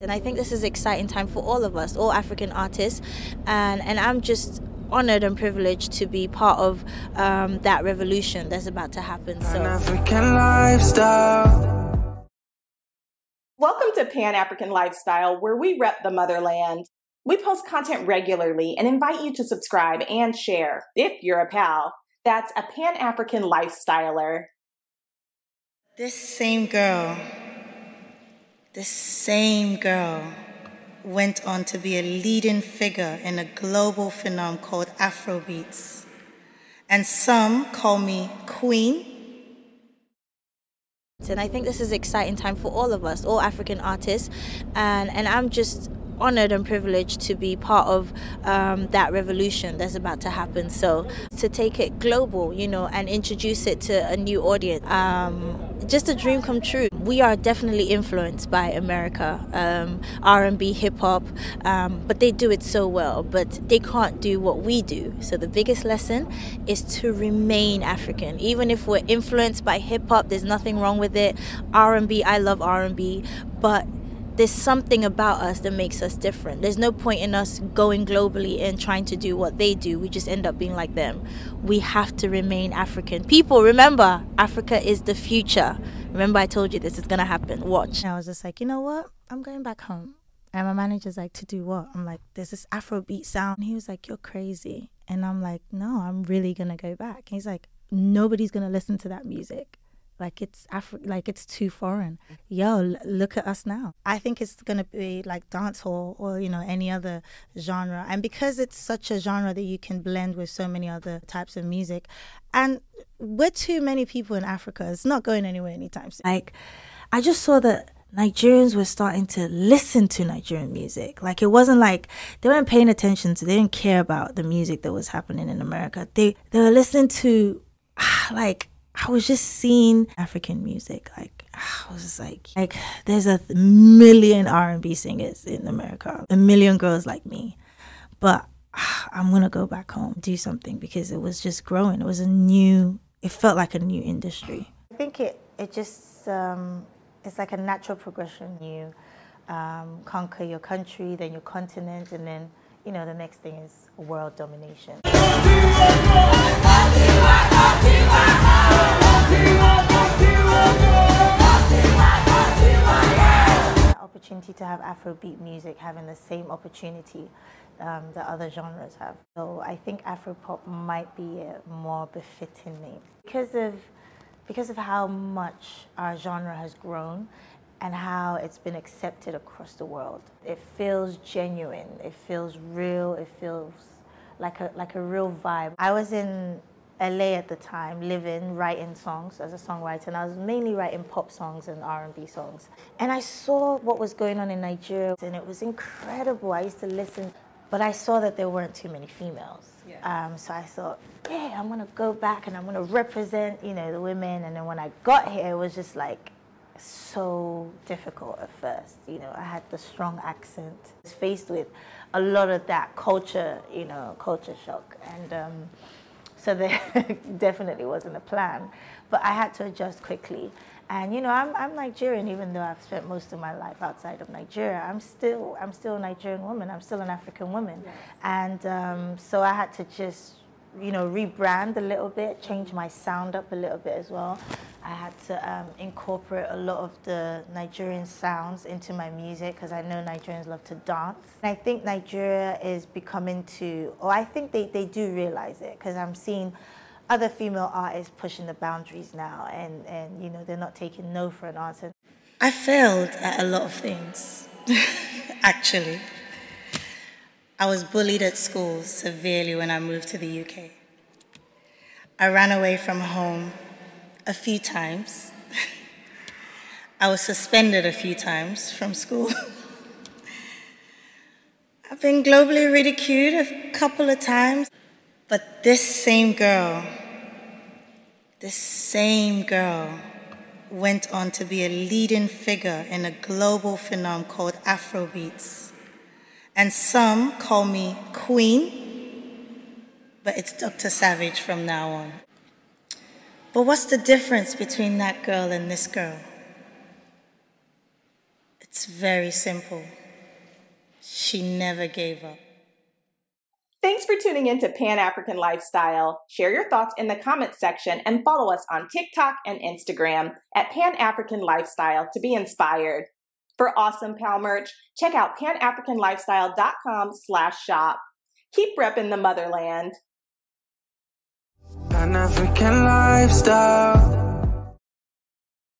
And I think this is an exciting time for all of us, all African artists. And, and I'm just honored and privileged to be part of um, that revolution that's about to happen. So. African lifestyle. Welcome to Pan African Lifestyle, where we rep the motherland. We post content regularly and invite you to subscribe and share if you're a pal. That's a Pan African Lifestyler. This same girl this same girl went on to be a leading figure in a global phenomenon called Afrobeats. And some call me Queen. And I think this is an exciting time for all of us, all African artists. And, and I'm just honored and privileged to be part of um, that revolution that's about to happen. So to take it global, you know, and introduce it to a new audience, um, just a dream come true. We are definitely influenced by America, um, R&B, hip hop, um, but they do it so well. But they can't do what we do. So the biggest lesson is to remain African, even if we're influenced by hip hop. There's nothing wrong with it. R&B, I love R&B, but there's something about us that makes us different. There's no point in us going globally and trying to do what they do. We just end up being like them. We have to remain African. People, remember, Africa is the future. Remember, I told you this is going to happen. Watch. And I was just like, you know what? I'm going back home. And my manager's like, to do what? I'm like, there's this Afrobeat sound. And he was like, you're crazy. And I'm like, no, I'm really going to go back. And he's like, nobody's going to listen to that music. Like it's Afri- like it's too foreign. Mm-hmm. Yo, l- look at us now. I think it's gonna be like dancehall or you know any other genre, and because it's such a genre that you can blend with so many other types of music, and we're too many people in Africa. It's not going anywhere anytime soon. Like, I just saw that. Nigerians were starting to listen to Nigerian music. Like it wasn't like they weren't paying attention to, they didn't care about the music that was happening in America. They they were listening to ah, like I was just seeing African music. Like I was just like, like there's a million R&B singers in America, a million girls like me, but I'm gonna go back home, do something because it was just growing. It was a new. It felt like a new industry. I think it it just um, it's like a natural progression. You um, conquer your country, then your continent, and then you know the next thing is world domination opportunity to have Afrobeat music having the same opportunity um, that other genres have. So I think Afropop might be a more befitting name because of because of how much our genre has grown and how it's been accepted across the world. It feels genuine. It feels real. It feels like a like a real vibe. I was in LA at the time, living, writing songs as a songwriter, and I was mainly writing pop songs and R&B songs. And I saw what was going on in Nigeria, and it was incredible. I used to listen, but I saw that there weren't too many females. Yeah. Um, so I thought, hey, I'm gonna go back and I'm gonna represent, you know, the women. And then when I got here, it was just like so difficult at first. You know, I had the strong accent. I was faced with a lot of that culture, you know, culture shock, and. Um, so there definitely wasn't a plan. But I had to adjust quickly. And you know, I'm, I'm Nigerian, even though I've spent most of my life outside of Nigeria. I'm still I'm still a Nigerian woman. I'm still an African woman, yes. and um, so I had to just you know, rebrand a little bit, change my sound up a little bit as well. I had to um, incorporate a lot of the Nigerian sounds into my music because I know Nigerians love to dance. And I think Nigeria is becoming to, or I think they, they do realize it because I'm seeing other female artists pushing the boundaries now and, and, you know, they're not taking no for an answer. I failed at a lot of things, actually. I was bullied at school severely when I moved to the UK. I ran away from home a few times. I was suspended a few times from school. I've been globally ridiculed a couple of times. But this same girl, this same girl went on to be a leading figure in a global phenomenon called Afrobeats and some call me Queen, but it's Dr. Savage from now on. But what's the difference between that girl and this girl? It's very simple. She never gave up. Thanks for tuning in to Pan African Lifestyle. Share your thoughts in the comments section and follow us on TikTok and Instagram at Pan African Lifestyle to be inspired. For awesome pal merch, check out panafricanlifestyle.com slash shop. Keep repping the motherland. Pan African Lifestyle